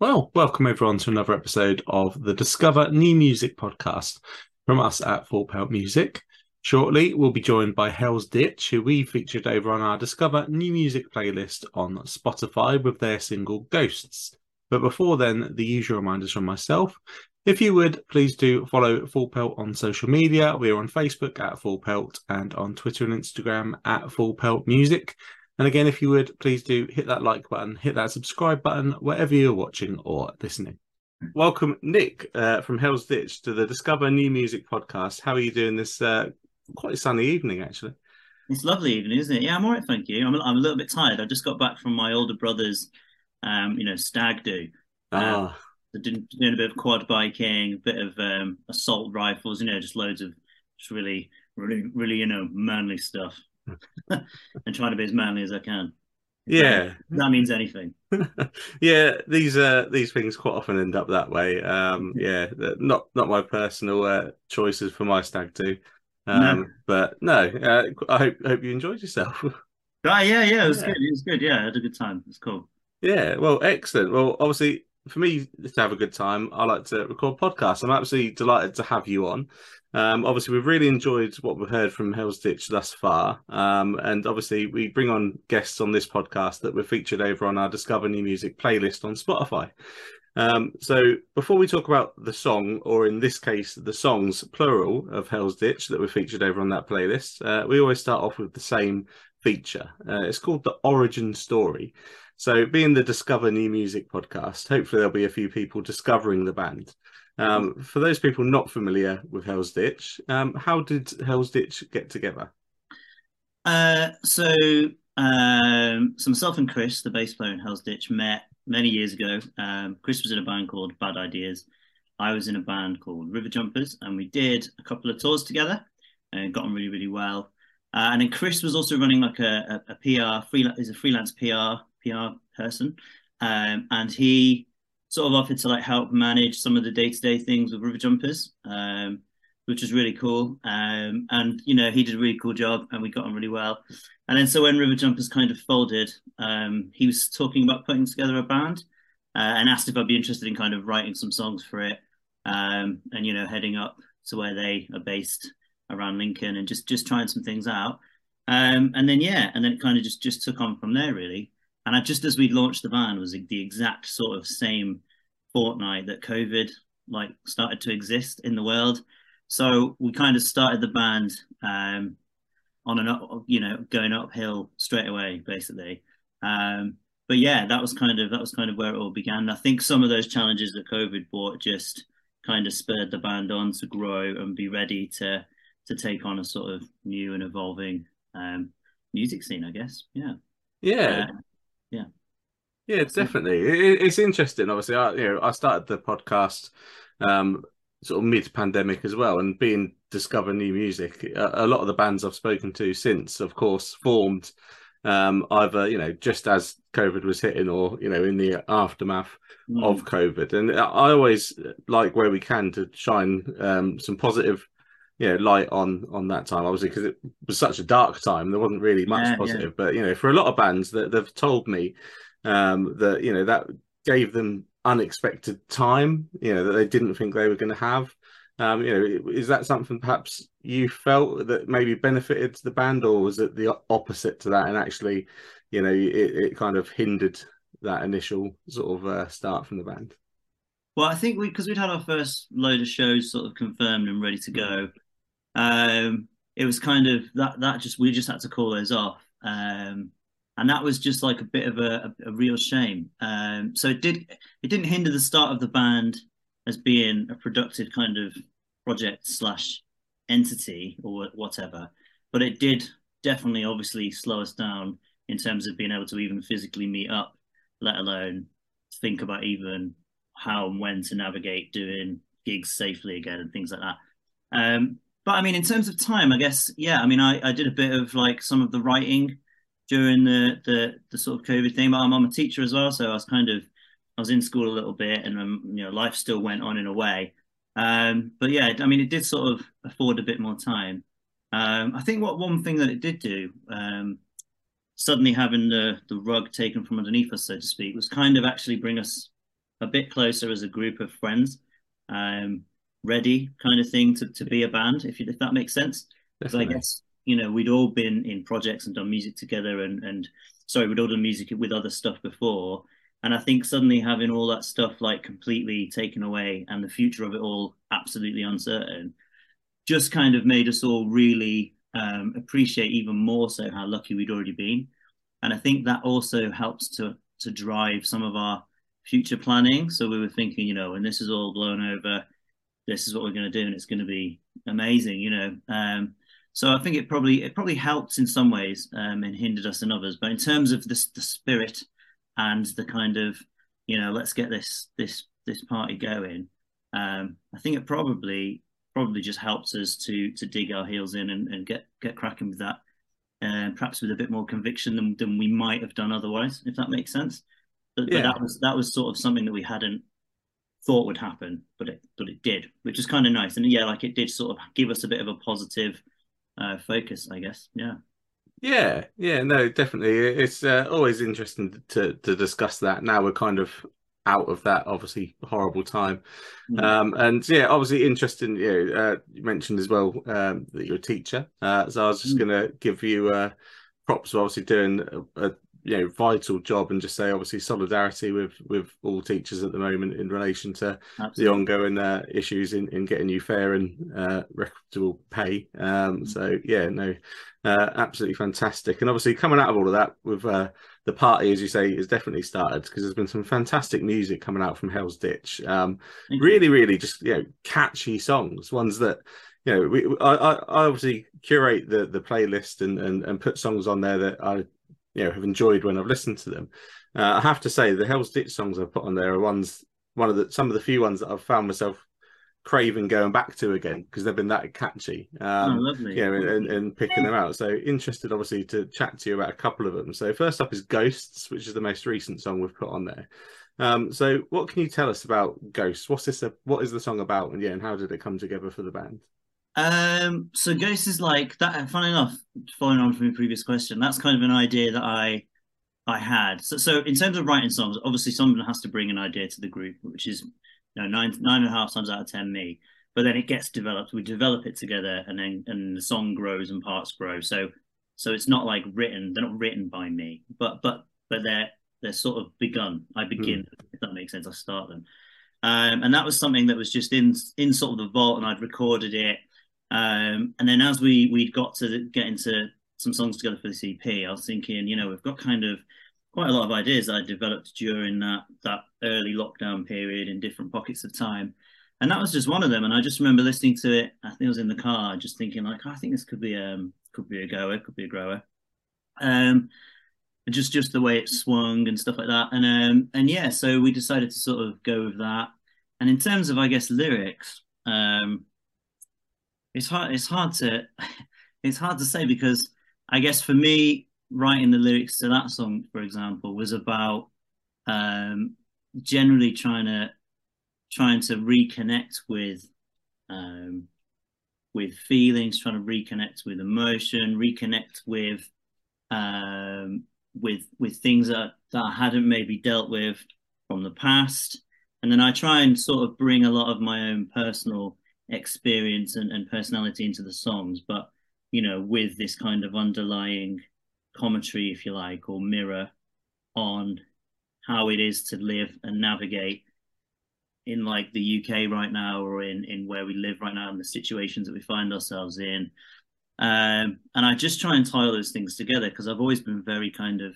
Well, welcome everyone to another episode of the Discover New Music podcast from us at Full Pelt Music. Shortly, we'll be joined by Hell's Ditch, who we featured over on our Discover New Music playlist on Spotify with their single Ghosts. But before then, the usual reminders from myself. If you would, please do follow Full Pelt on social media. We are on Facebook at Full Pelt and on Twitter and Instagram at Full Pelt Music. And again, if you would, please do hit that like button, hit that subscribe button, wherever you're watching or listening. Welcome, Nick uh, from Hell's Ditch, to the Discover New Music podcast. How are you doing this uh, quite sunny evening, actually? It's lovely evening, isn't it? Yeah, I'm all right, thank you. I'm, I'm a little bit tired. I just got back from my older brother's, um, you know, stag do. Ah. Um, doing, doing a bit of quad biking, a bit of um, assault rifles, you know, just loads of just really, really, really, you know, manly stuff. and trying to be as manly as I can. Yeah, that means anything. yeah, these uh these things quite often end up that way. Um, yeah, not not my personal uh, choices for my stag do. Um, no. but no, uh, I hope hope you enjoyed yourself. Right, yeah, yeah, it was yeah. good. It was good. Yeah, I had a good time. It's cool. Yeah, well, excellent. Well, obviously, for me to have a good time, I like to record podcasts. I'm absolutely delighted to have you on. Um, obviously, we've really enjoyed what we've heard from Hell's Ditch thus far. Um, and obviously, we bring on guests on this podcast that we're featured over on our Discover New Music playlist on Spotify. Um, so, before we talk about the song, or in this case, the songs plural of Hell's Ditch that were featured over on that playlist, uh, we always start off with the same feature. Uh, it's called the Origin Story. So, being the Discover New Music podcast, hopefully, there'll be a few people discovering the band. Um, for those people not familiar with Hell's Ditch, um, how did Hell's Ditch get together? Uh, so, um, so myself and Chris, the bass player in Hell's Ditch, met many years ago. Um, Chris was in a band called Bad Ideas. I was in a band called River Jumpers, and we did a couple of tours together and got on really, really well. Uh, and then Chris was also running like a, a, a PR, freelance, is a freelance PR PR person, um, and he sort of offered to like help manage some of the day to day things with River Jumpers, um, which was really cool. Um, and you know, he did a really cool job, and we got on really well. And then so when River Jumpers kind of folded, um, he was talking about putting together a band, uh, and asked if I'd be interested in kind of writing some songs for it, um, and you know, heading up to where they are based around Lincoln, and just just trying some things out. Um, and then yeah, and then it kind of just just took on from there really. And I, just as we launched the band was the exact sort of same fortnight that COVID like started to exist in the world. So we kind of started the band um, on an up, you know, going uphill straight away, basically. Um, but yeah, that was kind of that was kind of where it all began. I think some of those challenges that COVID brought just kind of spurred the band on to grow and be ready to to take on a sort of new and evolving um, music scene, I guess. Yeah. Yeah. Uh, yeah. Yeah, definitely. It, it's interesting. Obviously, I you know I started the podcast um, sort of mid pandemic as well, and being discover new music. A, a, lot of the bands I've spoken to since, of course, formed um, either you know just as COVID was hitting, or you know in the aftermath mm. of COVID. And I always like where we can to shine um, some positive you know light on on that time obviously because it was such a dark time there wasn't really much yeah, positive yeah. but you know for a lot of bands that they've told me um that you know that gave them unexpected time you know that they didn't think they were going to have. Um you know is that something perhaps you felt that maybe benefited the band or was it the opposite to that and actually you know it, it kind of hindered that initial sort of uh, start from the band? Well, I think we because we'd had our first load of shows sort of confirmed and ready to go um, it was kind of that that just we just had to call those off. Um, and that was just like a bit of a, a, a real shame. Um, so it did it didn't hinder the start of the band as being a productive kind of project slash entity or whatever, but it did definitely obviously slow us down in terms of being able to even physically meet up, let alone think about even how and when to navigate doing gigs safely again and things like that. Um, but I mean, in terms of time, I guess, yeah. I mean, I, I did a bit of like some of the writing during the the, the sort of COVID thing. But I'm, I'm a teacher as well, so I was kind of I was in school a little bit, and um, you know, life still went on in a way. Um, but yeah, I mean, it did sort of afford a bit more time. Um, I think what one thing that it did do, um, suddenly having the the rug taken from underneath us, so to speak, was kind of actually bring us a bit closer as a group of friends, um, ready kind of thing to, to be a band, if you, if that makes sense. Because I guess you know we'd all been in projects and done music together, and and sorry, we'd all done music with other stuff before, and I think suddenly having all that stuff like completely taken away and the future of it all absolutely uncertain, just kind of made us all really um, appreciate even more so how lucky we'd already been, and I think that also helps to to drive some of our future planning. So we were thinking, you know, when this is all blown over, this is what we're going to do, and it's going to be amazing, you know. Um, so I think it probably it probably helped in some ways um, and hindered us in others. But in terms of the the spirit and the kind of you know let's get this this this party going, um, I think it probably probably just helps us to to dig our heels in and, and get get cracking with that, uh, perhaps with a bit more conviction than than we might have done otherwise, if that makes sense. But, yeah. but that was that was sort of something that we hadn't thought would happen, but it but it did, which is kind of nice. And yeah, like it did sort of give us a bit of a positive uh, focus, I guess. Yeah. Yeah, yeah, no, definitely. It's uh, always interesting to to discuss that. Now we're kind of out of that obviously horrible time, mm. um, and yeah, obviously interesting. You, know, uh, you mentioned as well um, that you're a teacher, uh, so I was just mm. going to give you uh, props for obviously doing a, a you know vital job and just say obviously solidarity with with all teachers at the moment in relation to Absolutely. the ongoing uh, issues in in getting you fair and uh, reputable pay um mm-hmm. so yeah no uh, absolutely fantastic and obviously coming out of all of that with uh, the party as you say has definitely started because there's been some fantastic music coming out from hell's ditch um really really just you know catchy songs ones that you know, we, I, I obviously curate the the playlist and, and and put songs on there that I you know have enjoyed when I've listened to them. Uh, I have to say the Hell's Ditch songs I've put on there are ones one of the some of the few ones that I've found myself craving going back to again because they've been that catchy. Um, oh, lovely. You know, and, and, picking them out. So interested, obviously, to chat to you about a couple of them. So first up is Ghosts, which is the most recent song we've put on there. Um, so what can you tell us about Ghosts? What's this? A, what is the song about? And yeah, and how did it come together for the band? Um, so Ghost is like that. Funny enough, following on from your previous question, that's kind of an idea that I I had. So, so in terms of writing songs, obviously someone has to bring an idea to the group, which is you know nine nine and a half times out of ten me. But then it gets developed. We develop it together, and then and the song grows and parts grow. So so it's not like written. They're not written by me, but but but they're they're sort of begun. I begin, mm. if that makes sense. I start them. Um, and that was something that was just in in sort of the vault, and I'd recorded it um, and then as we we got to get into some songs together for the EP, I was thinking, you know, we've got kind of quite a lot of ideas that I developed during that that early lockdown period in different pockets of time. And that was just one of them. And I just remember listening to it. I think I was in the car, just thinking like, oh, I think this could be um could be a goer, could be a grower. Um, just just the way it swung and stuff like that. And um and yeah, so we decided to sort of go with that. And in terms of I guess lyrics, um, it's hard. It's hard to. It's hard to say because I guess for me, writing the lyrics to that song, for example, was about um, generally trying to trying to reconnect with um, with feelings, trying to reconnect with emotion, reconnect with um, with with things that that I hadn't maybe dealt with from the past, and then I try and sort of bring a lot of my own personal experience and, and personality into the songs, but you know, with this kind of underlying commentary, if you like, or mirror on how it is to live and navigate in like the UK right now or in in where we live right now and the situations that we find ourselves in. Um, and I just try and tie all those things together because I've always been very kind of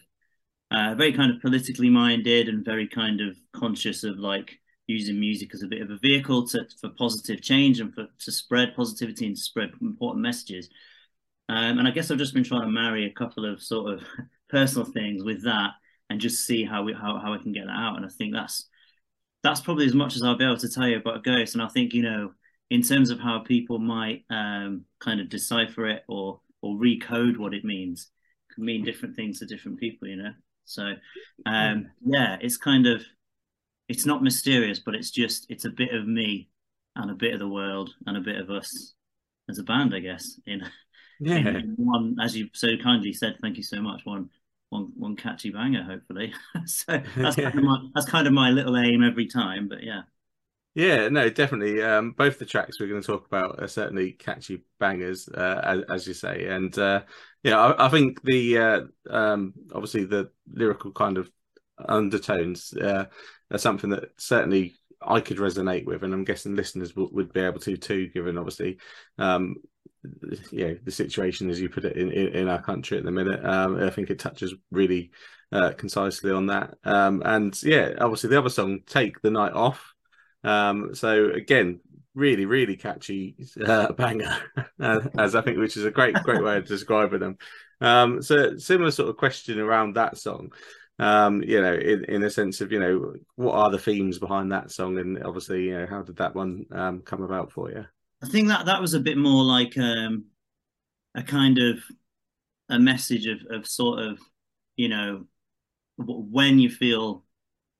uh, very kind of politically minded and very kind of conscious of like using music as a bit of a vehicle to, for positive change and for to spread positivity and spread important messages. Um, and I guess I've just been trying to marry a couple of sort of personal things with that and just see how we how, how I can get that out. And I think that's that's probably as much as I'll be able to tell you about Ghost. And I think, you know, in terms of how people might um, kind of decipher it or or recode what it means, can mean different things to different people, you know. So um, yeah, it's kind of it's not mysterious, but it's just it's a bit of me and a bit of the world and a bit of us as a band, I guess. In, yeah. in one, as you so kindly said, thank you so much. One one one catchy banger, hopefully. so that's kind, of my, that's kind of my little aim every time. But yeah. Yeah, no, definitely. Um, both the tracks we're going to talk about are certainly catchy bangers, uh, as, as, you say, and uh, yeah, I, I, think the uh, um, obviously the lyrical kind of undertones uh, are something that certainly I could resonate with, and I'm guessing listeners w- would be able to too, given obviously, um, you know, the situation as you put it in, in, in our country at the minute. Um, I think it touches really uh, concisely on that, um, and yeah, obviously the other song, "Take the Night Off." Um, so again, really, really catchy uh, banger, as I think, which is a great, great way of describing them. Um, so similar sort of question around that song. Um, you know, in, in a sense of, you know, what are the themes behind that song, and obviously, you know, how did that one um, come about for you? I think that that was a bit more like um, a kind of a message of of sort of, you know, when you feel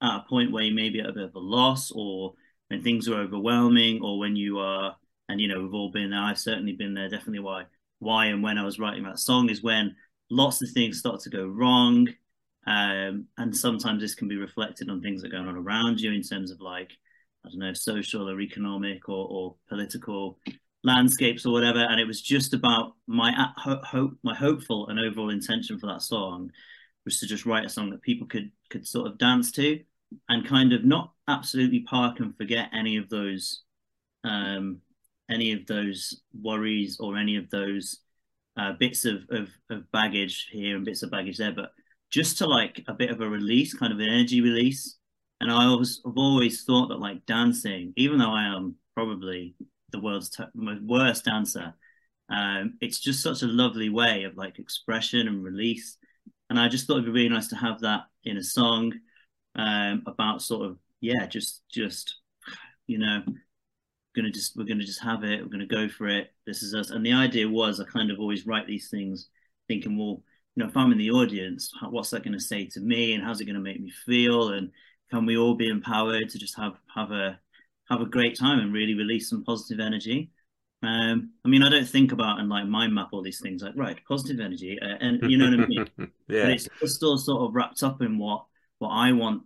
at a point where you may be at a bit of a loss or when things are overwhelming or when you are and you know we've all been there. I've certainly been there definitely why why and when i was writing that song is when lots of things start to go wrong um, and sometimes this can be reflected on things that are going on around you in terms of like i don't know social or economic or, or political landscapes or whatever. And it was just about my hope my hopeful and overall intention for that song was to just write a song that people could could sort of dance to and kind of not absolutely park and forget any of those um, any of those worries or any of those uh, bits of, of, of baggage here and bits of baggage there, but just to like a bit of a release, kind of an energy release. And I always, I've always thought that like dancing, even though I am probably the world's t- worst dancer, um, it's just such a lovely way of like expression and release. And I just thought it'd be really nice to have that in a song um, about sort of yeah, just just you know, gonna just we're gonna just have it. We're gonna go for it. This is us. And the idea was I kind of always write these things thinking, well, you know, if I'm in the audience, what's that going to say to me, and how's it going to make me feel, and can we all be empowered to just have have a have a great time and really release some positive energy? Um, I mean, I don't think about and like mind map all these things like right, positive energy, uh, and you know what I mean. yeah. But it's, it's still sort of wrapped up in what what I want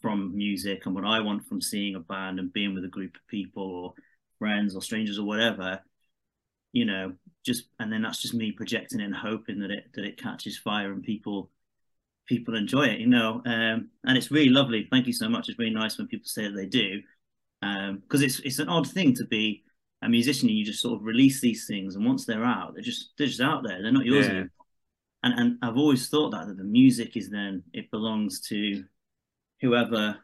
from music and what I want from seeing a band and being with a group of people or friends or strangers or whatever, you know, just and then that's just me projecting and hoping that it that it catches fire and people people enjoy it, you know. Um, and it's really lovely. Thank you so much. It's really nice when people say that they do, because um, it's it's an odd thing to be a musician and you just sort of release these things, and once they're out, they're just they're just out there. They're not yours yeah. anymore and and I've always thought that that the music is then it belongs to whoever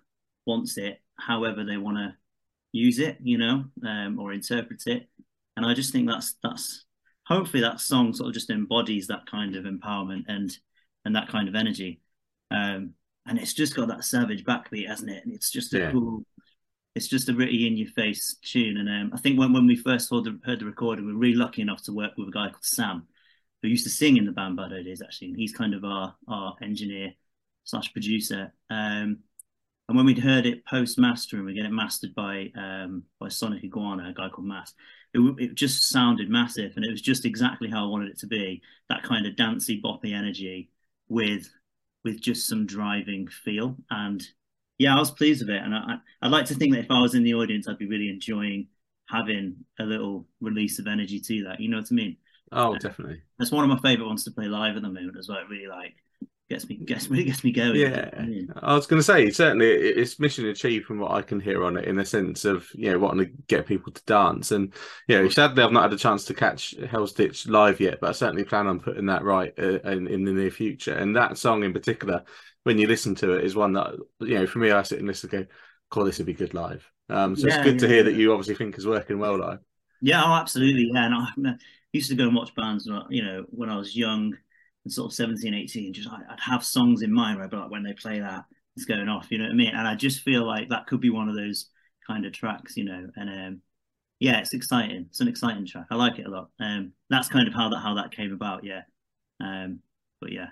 wants it, however they want to use it, you know, um, or interpret it. And I just think that's that's hopefully that song sort of just embodies that kind of empowerment and and that kind of energy. Um, and it's just got that savage backbeat, hasn't it? And it's just a yeah. cool, it's just a really in your face tune. And um, I think when, when we first heard the, heard the recording, we were really lucky enough to work with a guy called Sam, who used to sing in the band Bad Ideas actually, and he's kind of our our engineer slash producer. Um, and when we'd heard it post mastering, we get it mastered by um, by Sonic Iguana, a guy called Mass. It, it just sounded massive, and it was just exactly how I wanted it to be. That kind of dancey, boppy energy with with just some driving feel. And yeah, I was pleased with it. And I, I'd like to think that if I was in the audience, I'd be really enjoying having a little release of energy to that. You know what I mean? Oh, uh, definitely. That's one of my favorite ones to play live at the moment as well. I really like gets me gets really gets me going. Yeah, I was going to say certainly it's mission achieved from what I can hear on it in the sense of you know wanting to get people to dance and you know sadly I've not had a chance to catch Hell's Ditch live yet, but I certainly plan on putting that right uh, in, in the near future. And that song in particular, when you listen to it, is one that you know for me I sit and listen and go, "Call this would be good live." Um, so yeah, it's good yeah, to hear yeah. that you obviously think is working well live. Yeah, oh, absolutely. Yeah, and I, used to go and watch bands, you know, when I was young and sort of 17, 18, just I'd have songs in mind where I'd be like, when they play that, it's going off, you know what I mean? And I just feel like that could be one of those kind of tracks, you know, and um, yeah, it's exciting. It's an exciting track. I like it a lot. Um, that's kind of how that how that came about. Yeah. Um, but yeah.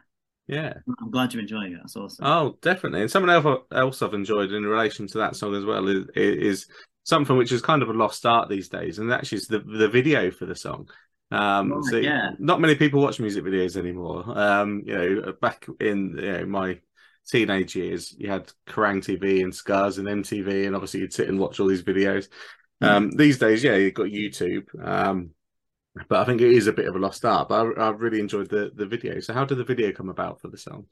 Yeah. I'm glad you're enjoying it. That's awesome. Oh, definitely. And something else else I've enjoyed in relation to that song as well is, is something which is kind of a lost art these days, and that's is the the video for the song. Um, Right, so yeah. not many people watch music videos anymore. Um, you know, back in you know my teenage years, you had Kerrang TV and Scuzz and MTV, and obviously you'd sit and watch all these videos. Um, these days, yeah, you've got YouTube. Um, but I think it is a bit of a lost art. But I, I really enjoyed the the video. So how did the video come about for the song?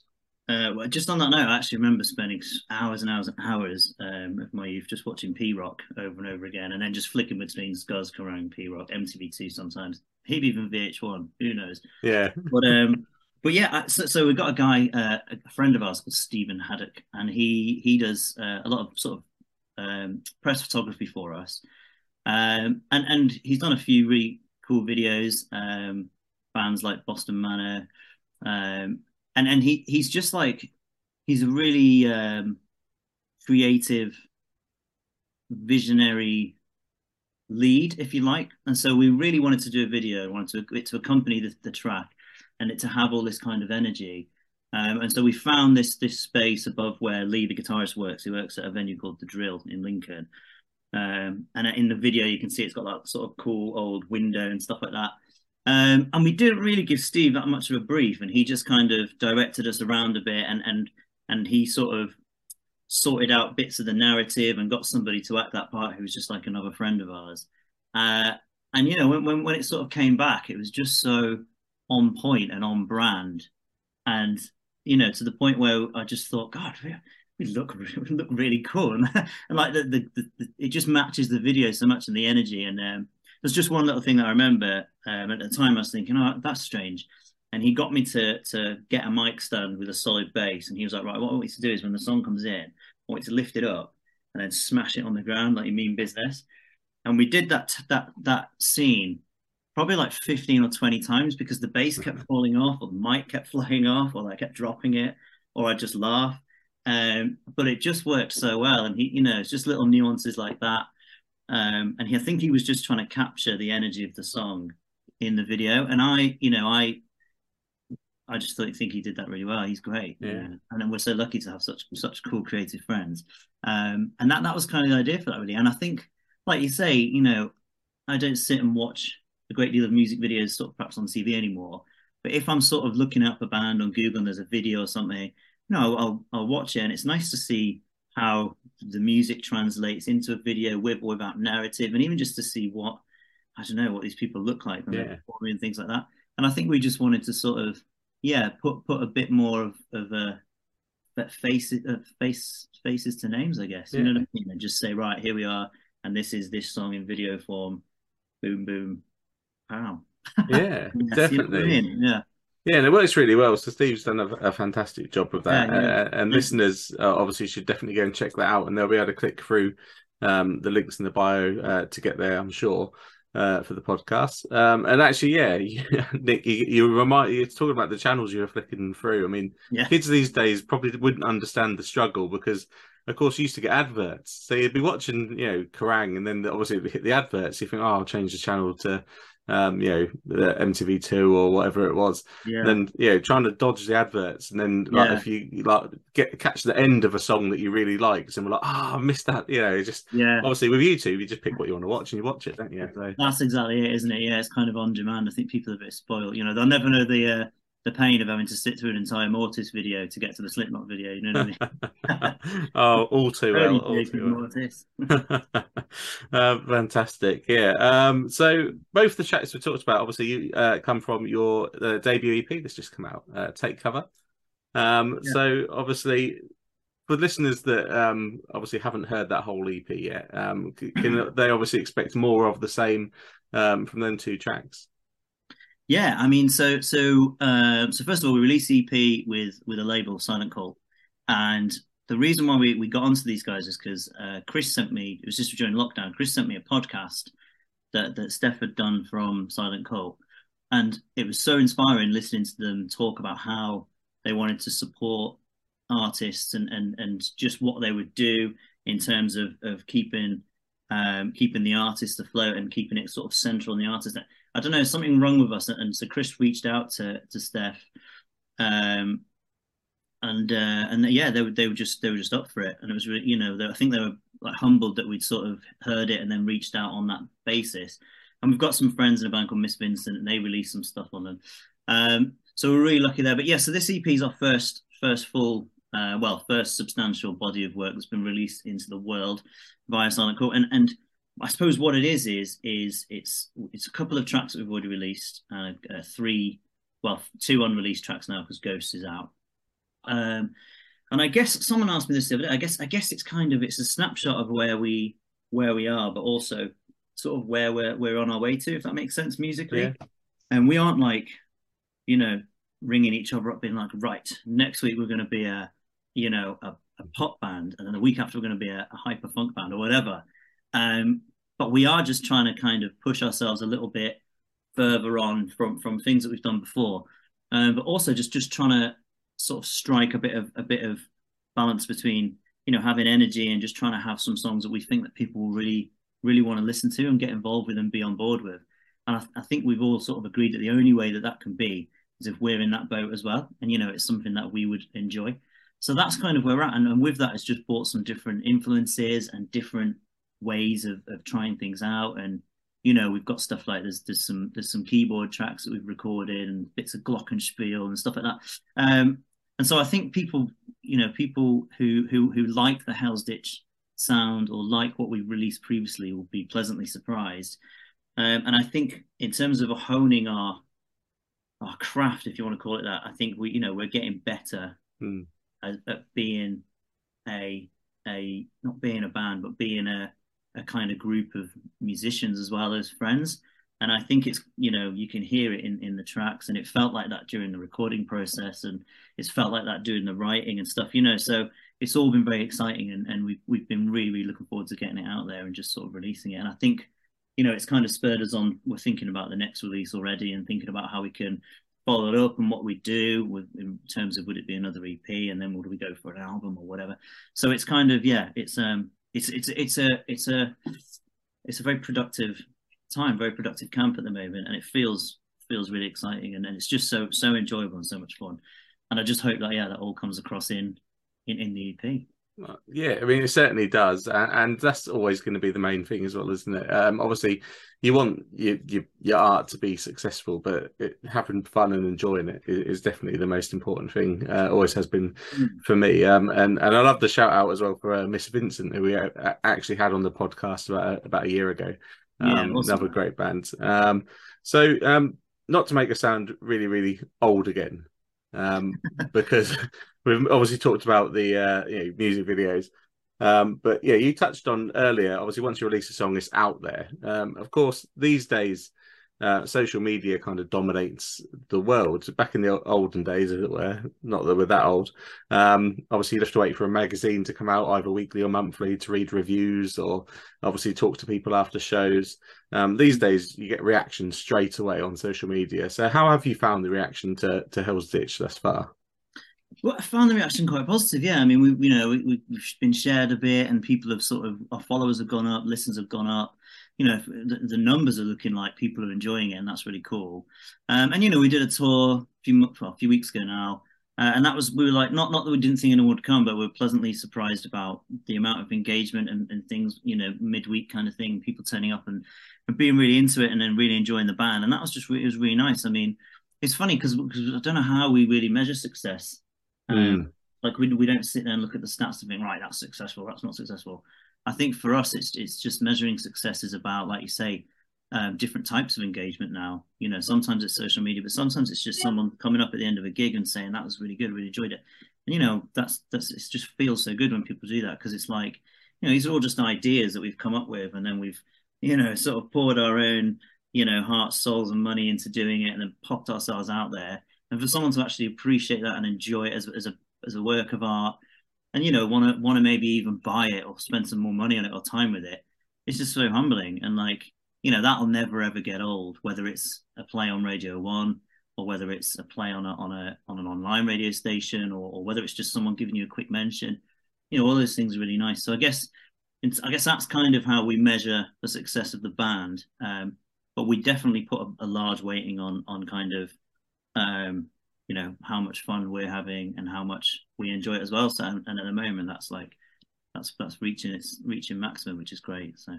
Uh, well, just on that note, I actually remember spending hours and hours and hours um, of my youth just watching P Rock over and over again, and then just flicking between Scuzz, Kerrang, P Rock, MTV2 sometimes, maybe even VH1. Who knows? Yeah, But um, but yeah, so, so we've got a guy, uh, a friend of ours called Stephen Haddock, and he he does uh, a lot of sort of um, press photography for us, um, and and he's done a few really cool videos, um, bands like Boston Manor, um, and and he he's just like he's a really um, creative, visionary lead, if you like. And so we really wanted to do a video, wanted to to accompany the, the track, and it to have all this kind of energy. Um, and so we found this this space above where Lee, the guitarist, works. He works at a venue called the Drill in Lincoln. Um, and in the video, you can see it's got that sort of cool old window and stuff like that. Um, and we didn't really give Steve that much of a brief, and he just kind of directed us around a bit, and and and he sort of sorted out bits of the narrative and got somebody to act that part who was just like another friend of ours. Uh, and you know, when, when when it sort of came back, it was just so on point and on brand, and you know, to the point where I just thought, God, we, we look we look really cool, and, and like the, the, the, it just matches the video so much and the energy. And um, there's just one little thing that I remember um, at the time. I was thinking, oh, that's strange. And he got me to to get a mic stand with a solid bass, and he was like, right, what I want you to do is when the song comes in, I want you to lift it up and then smash it on the ground like you mean business. And we did that that that scene probably like 15 or 20 times because the bass kept falling off or the mic kept flying off or I kept dropping it or I'd just laugh. Um, but it just worked so well. And he, you know, it's just little nuances like that. Um, and he, I think he was just trying to capture the energy of the song in the video. And I, you know, I, I just thought, think he did that really well. He's great. Yeah. Uh, and then we're so lucky to have such such cool creative friends. Um, and that that was kind of the idea for that really. And I think, like you say, you know, I don't sit and watch a great deal of music videos sort of perhaps on TV anymore. But if I'm sort of looking up a band on Google and there's a video or something, you know, I'll I'll watch it and it's nice to see how the music translates into a video with or without narrative, and even just to see what I don't know what these people look like when Yeah. they're performing and things like that. And I think we just wanted to sort of yeah put put a bit more of of a that faces uh, face faces to names, I guess. You know what I mean? And just say right here we are, and this is this song in video form. Boom boom, pow. yeah, know I definitely. mean? Yeah. Yeah, and it works really well. So Steve's done a, a fantastic job of that, Yeah, yeah. Uh, and Yeah. listeners uh, obviously should definitely go and check that out, and they'll be able to click through um, the links in the bio uh, to get there. I'm sure uh, for the podcast. Um, and actually, yeah, Nick, you, you remind you're talking about the channels you were flicking through. I mean, Yeah. kids these days probably wouldn't understand the struggle because. Of course, you used to get adverts, so you'd be watching, you know, Kerrang, and then obviously it'd hit the adverts. You think, "Oh, I'll change the channel to, um, you know, the MTV two or whatever it was." Yeah. then you know trying to dodge the adverts and then like Yeah. if you like get catch the end of a song that you really liked and we're like oh I missed that you know just yeah. obviously with YouTube you just pick what you want to watch and you watch it don't you so, That's exactly it, isn't it? Yeah, it's kind of on demand. I think people are a bit spoiled. You know, they'll never know the uh, the pain of having to sit through an entire Mortis video to get to the Slipknot video. You know what I mean? oh all too well all too well uh, fantastic yeah um so both the tracks we talked about obviously you uh, come from your uh, debut ep that's just come out uh, take cover um Yeah. so obviously for listeners that um obviously haven't heard that whole ep yet um can they obviously expect more of the same um from them two tracks Yeah, I mean, so so um, so first of all, we released EP with with a label, Silent Call, and the reason why we, we got onto these guys is because uh, Chris sent me. It was just during lockdown. Chris sent me a podcast that that Steph had done from Silent Call, and it was so inspiring listening to them talk about how they wanted to support artists and and and just what they would do in terms of of keeping um, keeping the artist afloat and keeping it sort of central in the artist. I don't know, something wrong with us. And so Chris reached out to to Steph, um, and uh, and yeah, they were they were just they were just up for it, and it was really, you know they, I think they were like humbled that we'd sort of heard it and then reached out on that basis. and we've got some friends in a band called Miss Vincent, and they released some stuff on them. Um, so we're really lucky there. But yeah, so this EP is our first first full, uh, well, first substantial body of work that's been released into the world via Silent Call, and and I suppose what it is is is it's it's a couple of tracks that we've already released, uh, uh, three, well, two unreleased tracks now because Ghost is out. Um, and I guess someone asked me this the other day. I guess I guess it's kind of it's a snapshot of where we where we are, but also sort of where we're we're on our way to, if that makes sense musically. Yeah. And we aren't like, you know, ringing each other up, being like, right, next week we're going to be a, you know, a, a pop band, and then the week after we're going to be a, a hyper funk band or whatever. Um, but we are just trying to kind of push ourselves a little bit further on from from things that we've done before, um, but also just just trying to sort of strike a bit of a bit of balance between you know having energy and just trying to have some songs that we think that people will really really want to listen to and get involved with and be on board with. And I, I think we've all sort of agreed that the only way that that can be is if we're in that boat as well. And you know, it's something that we would enjoy. So that's kind of where we're at. And, and with that, it's just brought some different influences and different ways of, of trying things out. And you know, we've got stuff like there's there's some there's some keyboard tracks that we've recorded and bits of glockenspiel and stuff like that. Um, and so I think people, you know, people who who who like the Hell's Ditch sound or like what we've released previously will be pleasantly surprised. Um, and I think in terms of honing our our craft, if you want to call it that, I think we, you know, we're getting better mm. At, at, being a a not being a band, but being a a kind of group of musicians as well as friends. And I think it's you know you can hear it in in the tracks, and it felt like that during the recording process, and it's felt like that during the writing and stuff. You know, so it's all been very exciting, and and we've we've been really really looking forward to getting it out there and just sort of releasing it. And I think you know it's kind of spurred us on. We're thinking about the next release already, and thinking about how we can follow it up and what we do with in terms of would it be another EP and then would we go for an album or whatever. So it's kind of yeah, it's um it's it's it's a it's a it's a very productive time, very productive camp at the moment, and it feels feels really exciting and, and it's just so so enjoyable and so much fun. And I just hope that yeah, that all comes across in in, in the EP. Yeah, I mean, it certainly does, and that's always going to be the main thing as well, isn't it? Um, obviously, you want your, your, your art to be successful, but it, having fun and enjoying it is, definitely the most important thing. Uh, always has been mm. for me. Um, and and I love the shout out as well for uh, Miss Vincent, who we actually had on the podcast about about a year ago. Um, yeah, awesome. another great band. Um, so um, not to make us sound really really old again, um, because we've obviously talked about the uh, you know, music videos. Um, but yeah, you touched on earlier. Obviously, once you release a song, it's out there. Um, of course, these days, uh, social media kind of dominates the world. Back in the olden days, as it were, not that we're that old. Um, obviously, you have to wait for a magazine to come out either weekly or monthly to read reviews, or obviously talk to people after shows. Um, these days, you get reactions straight away on social media. So, how have you found the reaction to to Hell's Ditch thus far? Well, I found the reaction quite positive. Yeah, I mean, we, you know, we, have been shared a bit, and people have sort of our followers have gone up, listens have gone up. You know, the, the numbers are looking like people are enjoying it, and that's really cool. Um, and you know, we did a tour a few well, a few weeks ago now, uh, and that was we were like not not that we didn't think anyone would come, but we are pleasantly surprised about the amount of engagement and, and things. You know, midweek kind of thing, people turning up and, and being really into it, and then really enjoying the band, and that was just it was really nice. I mean, it's funny because I don't know how we really measure success um, mm. Like we we don't sit there and look at the stats and think, right, that's successful, that's not successful. I think for us, it's it's just measuring success is about, like you say, um, different types of engagement now. You know, sometimes it's social media, but sometimes it's just someone coming up at the end of a gig and saying that was really good, really enjoyed it. And you know, that's that's it just feels so good when people do that because it's like, you know, these are all just ideas that we've come up with, and then we've, you know, sort of poured our own, you know, hearts, souls, and money into doing it, and then popped ourselves out there and for someone to actually appreciate that and enjoy it as, as a as a work of art and you know want to want to maybe even buy it or spend some more money on it or time with it it's just so humbling. And like you know that'll never ever get old whether it's a play on radio one or whether it's a play on a on a on an online radio station or, or whether it's just someone giving you a quick mention. You know all those things are really nice. So i guess i guess that's kind of how we measure the success of the band. Um, but we definitely put a, a large weighting on on kind of um, you know how much fun we're having and how much we enjoy it as well. So and, and at the moment, that's like that's that's reaching its reaching maximum, which is great. So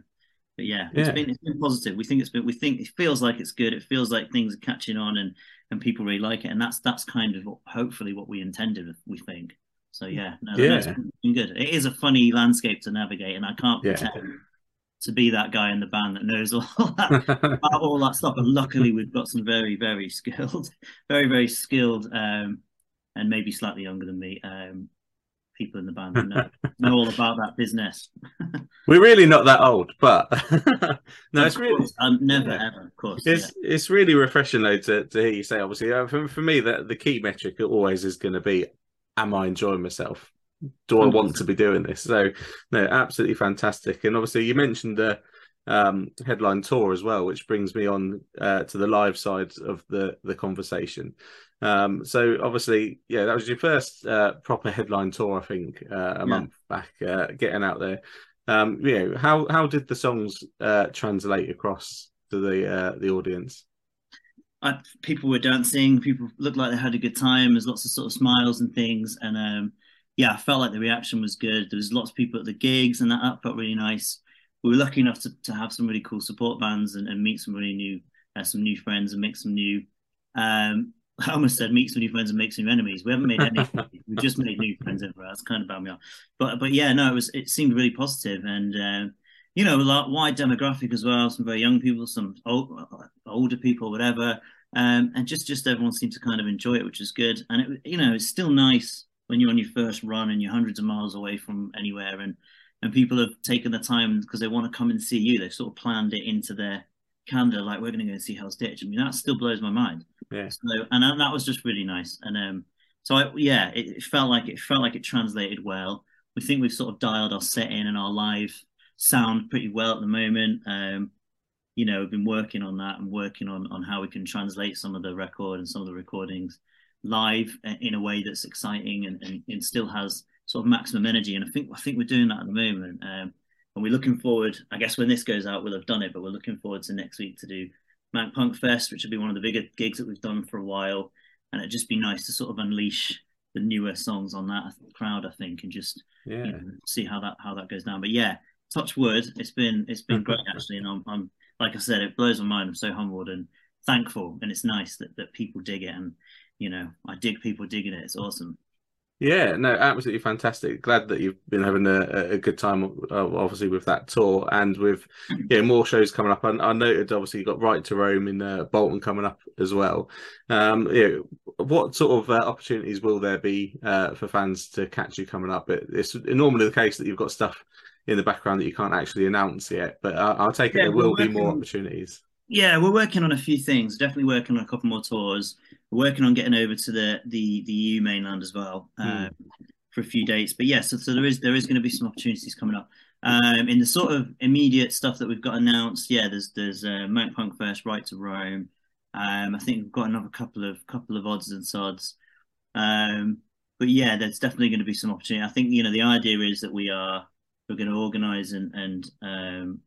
but yeah, it's Yeah. been it's been positive. We think it's been we think it feels like it's good. It feels like things are catching on and and people really like it. And that's that's kind of what, hopefully what we intended. We think. So yeah, no, no, it's Yeah. been good. It is a funny landscape to navigate, and I can't Yeah. pretend to be that guy in the band that knows all that about all that stuff. But luckily, we've got some very, very skilled, very, very skilled, um, and maybe slightly younger than me, um, people in the band who know, know all about that business. We're really not that old, but no, it's Of really course, um, never yeah. ever, of course. it's it's really refreshing though to, to hear you say. Obviously, uh, for for me, the the key metric always is going to be, am I enjoying myself? Do I want to be doing this? So, no, absolutely fantastic. And obviously, you mentioned the um, headline tour as well, which brings me on uh, to the live side of the the conversation. Um, so obviously, yeah, that was your first uh, proper headline tour, I think, uh, a Yeah. month back, uh, getting out there. Um, you know, how how did the songs uh, translate across to the uh, the audience? I, people were dancing. People looked like they had a good time. There's lots of sort of smiles and things, and um, yeah, I felt like the reaction was good. There was lots of people at the gigs, and that, that felt really nice. We were lucky enough to, to have some really cool support bands and, and meet some really new, uh, some new friends and make some new. Um, I almost said meet some new friends and make some new enemies. We haven't made any. we just made new friends everywhere. That's kind of bad me off. But but yeah, no, it was it seemed really positive and. Uh, you know, a lot wide demographic as well. Some very young people, some old, older people, whatever, um, and just just everyone seemed to kind of enjoy it, which is good. And it, you know, it's still nice when you're on your first run and you're hundreds of miles away from anywhere, and and people have taken the time because they want to come and see you. They've sort of planned it into their calendar, like we're going to go and see Hell's Ditch. I mean, that still blows my mind. Yeah. So, and that, that was just really nice. And um, so I, yeah, it, it felt like it felt like it translated well. We think we've sort of dialed our set in and our live sound pretty well at the moment. Um, you know, we've been working on that and working on on how we can translate some of the record and some of the recordings live in a way that's exciting and, and, and still has sort of maximum energy. And I think I think we're doing that at the moment. Um, and we're looking forward. I guess when this goes out, we'll have done it, but we're looking forward to next week to do Mank Punk Fest, which will be one of the bigger gigs that we've done for a while. And it'd just be nice to sort of unleash the newer songs on that crowd, I think, and just Yeah. you know, see how that how that goes down. But yeah, touch wood, it's been it's been great actually, and I'm, I'm like I said, it blows my mind. I'm so humbled and thankful, and it's nice that that people dig it, and you know, I dig people digging it. It's awesome. Yeah, no, absolutely fantastic. Glad that you've been having a, a good time, uh, obviously, with that tour and with yeah more shows coming up. I, I noted, obviously, you got Right to Rome in uh, Bolton coming up as well. Um, yeah, what sort of uh, opportunities will there be uh, for fans to catch you coming up? It, it's normally the case that you've got stuff in the background that you can't actually announce yet, but I, I'll take it Yeah, there will be more opportunities. Yeah, we're working on a few things. Definitely working on a couple more tours. We're working on getting over to the the the EU mainland as well um, for a few dates. But yeah, so, so there is there is going to be some opportunities coming up. Um, in the sort of immediate stuff that we've got announced, yeah, there's there's uh, Mount Punk first, Right to Rome. Um, I think we've got another couple of couple of odds and sods. Um, but yeah, there's definitely going to be some opportunity. I think you know the idea is that we are we're going to organise and and um,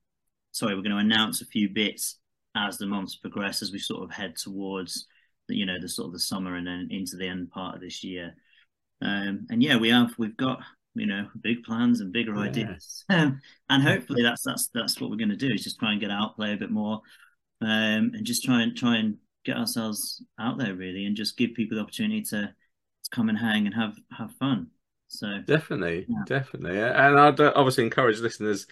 sorry, we're going to announce a few bits as the months progress as we sort of head towards the, you know the sort of the summer and then into the end part of this year. Um, and yeah, we have we've got you know big plans and bigger Yeah. ideas, um, and hopefully that's that's that's what we're going to do is just try and get out, play a bit more, um, and just try and try and get ourselves out there really, and just give people the opportunity to, to come and hang and have have fun. So Definitely, Yeah. definitely, and I'd uh, obviously encourage listeners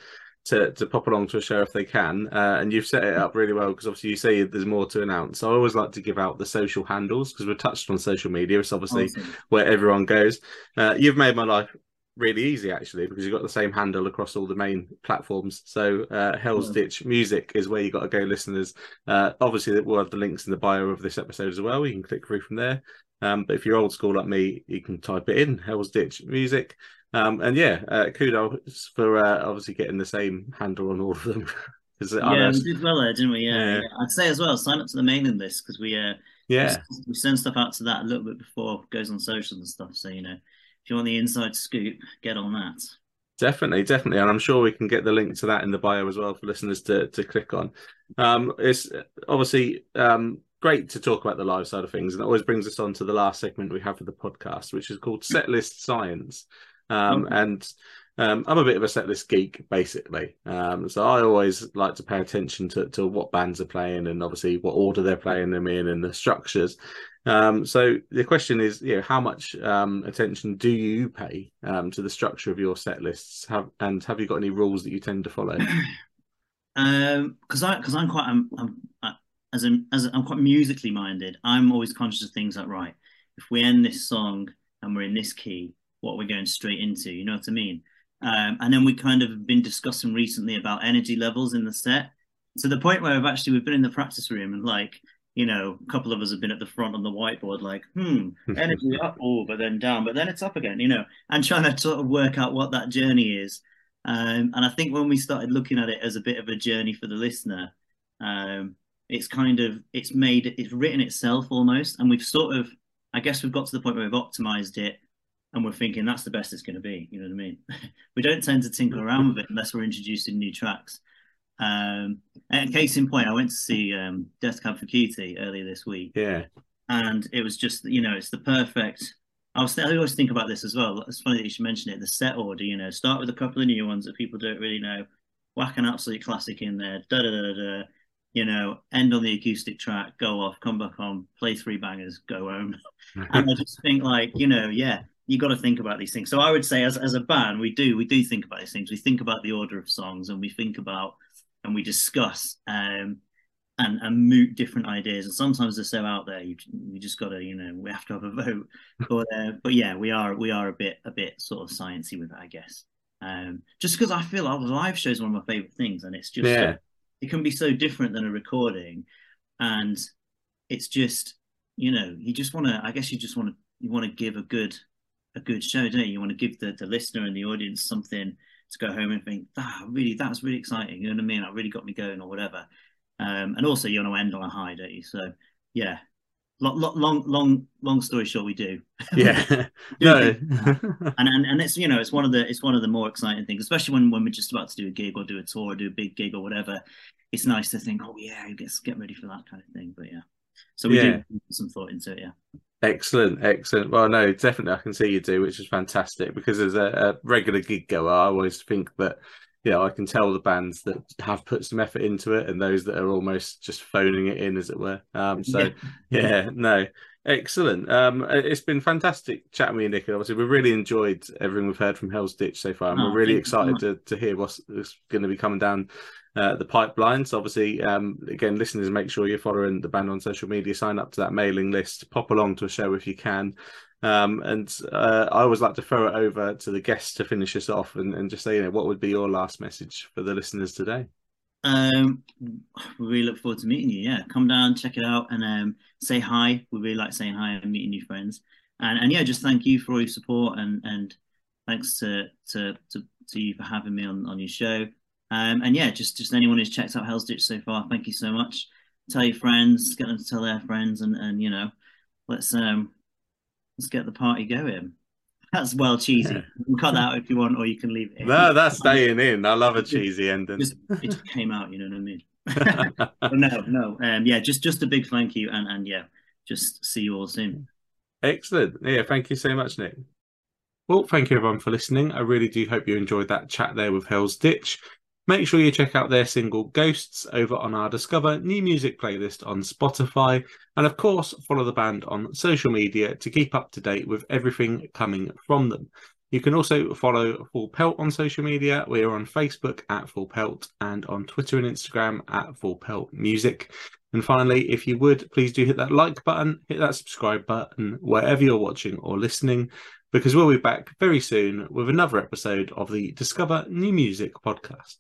to to pop along to a show if they can. Uh, and you've set it up really well because obviously you say there's more to announce. So I always like to give out the social handles because we're touched on social media. It's obviously awesome. where everyone goes. Uh, you've made my life really easy actually because you've got the same handle across all the main platforms. So uh, Hell's Yeah. Ditch Music is where you got to go, listeners. Uh, obviously, we'll have the links in the bio of this episode as well. You can click through from there. Um, but if you're old school like me, you can type it in Hell's Ditch Music. Um, and yeah, uh, kudos for uh, obviously getting the same handle on all of them. I Yeah, we did well there, didn't we? Yeah, Yeah. yeah. I'd say as well, sign up to the mailing list because we uh yeah, we send stuff out to that a little bit before it goes on socials and stuff. So you know, if you want the inside scoop, get on that. Definitely, definitely, and I'm sure we can get the link to that in the bio as well for listeners to to click on. Um, it's obviously um, great to talk about the live side of things, and it always brings us on to the last segment we have for the podcast, which is called Setlist Science. Um. And um, I'm a bit of a setlist geek, basically. Um, so I always like to pay attention to, to what bands are playing and obviously what order they're playing them in and the structures. Um, so the question is, you know, how much um, attention do you pay um, to the structure of your set lists? Have, and have you got any rules that you tend to follow? Because um, I because I'm quite I'm, I'm I, as an as I'm quite musically minded. I'm always conscious of things like right. If we end this song and we're in this key, what we're going straight into, you know what I mean? Um, and then we kind of been discussing recently about energy levels in the set to the point where we've actually we've been in the practice room and like you know, a couple of us have been at the front on the whiteboard, like, hmm, energy up, oh, but then down, but then it's up again, you know, and trying to sort of work out what that journey is. Um, and I think when we started looking at it as a bit of a journey for the listener, um, it's kind of it's made it's written itself almost, and we've sort of, I guess, we've got to the point where we've optimized it, and we're thinking that's the best it's going to be. You know what I mean? we don't tend to tinker around with it unless we're introducing new tracks. Um, and case in point, I went to see um, Death Cab for Cutie earlier this week. Yeah, and it was just you know it's the perfect. I was I always think about this as well. It's funny that you should mention it. The set order, you know, start with a couple of new ones that people don't really know, whack an absolute classic in there, da da da da. You know, end on the acoustic track, go off, come back on, play three bangers, go home. and I just think like, you know, yeah, you got to think about these things. So I would say, as as a band, we do we do think about these things. We think about the order of songs, and we think about and we discuss um, and and moot different ideas. And sometimes they're so out there, you you just got to you know we have to have a vote. But uh, but yeah, we are we are a bit a bit sort of sciencey with it, I guess. Um, just because I feel like live shows one of my favorite things, and it's just yeah. it can be so different than a recording, and it's just you know you just want to I guess you just want to you want to give a good a good show, don't you? You want to give the the listener and the audience something to go home and think, ah, really, that's really exciting. You know what I mean? That really got me going or whatever. Um, and also, you want to end on a high, don't you? So, yeah. Long, long, long, long story short, we do. Yeah, no, and, and and it's you know it's one of the it's one of the more exciting things, especially when when we're just about to do a gig or do a tour, or do a big gig or whatever. It's nice to think, oh yeah, get get ready for that kind of thing. But yeah, so we yeah. do put some thought into it. Yeah. Excellent, excellent. Well, no, definitely, I can see you do, which is fantastic. Because as a, a, regular gig goer, I always think that you know I can tell the bands that have put some effort into it, and those that are almost just phoning it in, as it were. Um, so yeah, yeah no, excellent. Um, it's been fantastic chatting with you, Nick. Obviously, we've really enjoyed everything we've heard from Hell's Ditch so far, and oh, we're really excited to, to hear what's, what's going to be coming down uh, the pipeline. So obviously, um, again, listeners, make sure you're following the band on social media. Sign up to that mailing list. Pop along to a show if you can. Um, and uh, I always like to throw it over to the guests to finish us off and, and just say, you know, what would be your last message for the listeners today? Um, we really look forward to meeting you. Yeah, come down, check it out, and um, say hi. We really like saying hi and meeting new friends. And and yeah, just thank you for all your support and and thanks to to to, to you for having me on on your show. Um, and yeah, just just anyone who's checked out Hell's Ditch so far, thank you so much. Tell your friends, get them to tell their friends, and and you know, let's um let's get the party going. That's well cheesy. Yeah. You can cut that out if you want, or you can leave it. No, that's staying in. I love a cheesy ending. Just, it just came out, you know what I mean? no, no. Um, yeah, just just a big thank you, and and yeah, just see you all soon. Excellent. Yeah, thank you so much, Nick. Well, thank you everyone for listening. I really do hope you enjoyed that chat there with Hell's Ditch. Make sure you check out their single Ghosts over on our Discover New Music playlist on Spotify. And of course, follow the band on social media to keep up to date with everything coming from them. You can also follow Full Pelt on social media. We are on Facebook at Full Pelt and on Twitter and Instagram at Full Pelt Music. And finally, if you would, please do hit that like button, hit that subscribe button wherever you're watching or listening, because we'll be back very soon with another episode of the Discover New Music podcast.